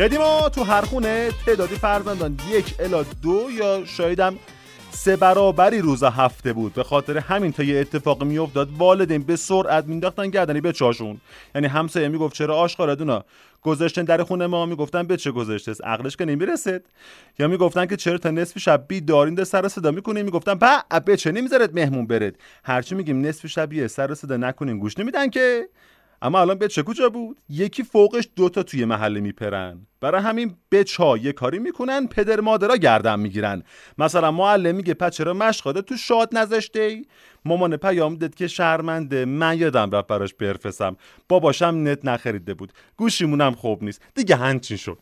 قدیما تو هر خونه تعدادی فرزندان یک الا دو یا شایدم سه برابری روز هفته بود. به خاطر همین تا یه اتفاق میافتاد والدین به سرعت مینداختن گردنی به چاشون. یعنی همسایه می‌گفت چرا آشغالدونا گذاشتن در خونه ما می‌گفتن به چه گذاشته عقلش که نمی‌رسید. یا می‌گفتن که چرا تا نصف شب بیدارین سر صدا می‌کنین می‌گفتن به به چه نمی‌ذارد مهمون برد. هرچی میگیم نصف شب یه سر صدا نکنین گوش نمیدن که اما الان به چه کجا بود؟ یکی فوقش دوتا توی محله میپرن. برای همین بچا یه کاری می‌کنن پدر مادرها گردن می‌گیرن. مثلا معلم میگه پس چرا مشقاده تو شاد نذاشته مامان پیام داد که شرمنده من یادم رفت براش برفسم. باباشم نت نخریده بود. گوشیمونم خوب نیست. دیگه هنچین شد.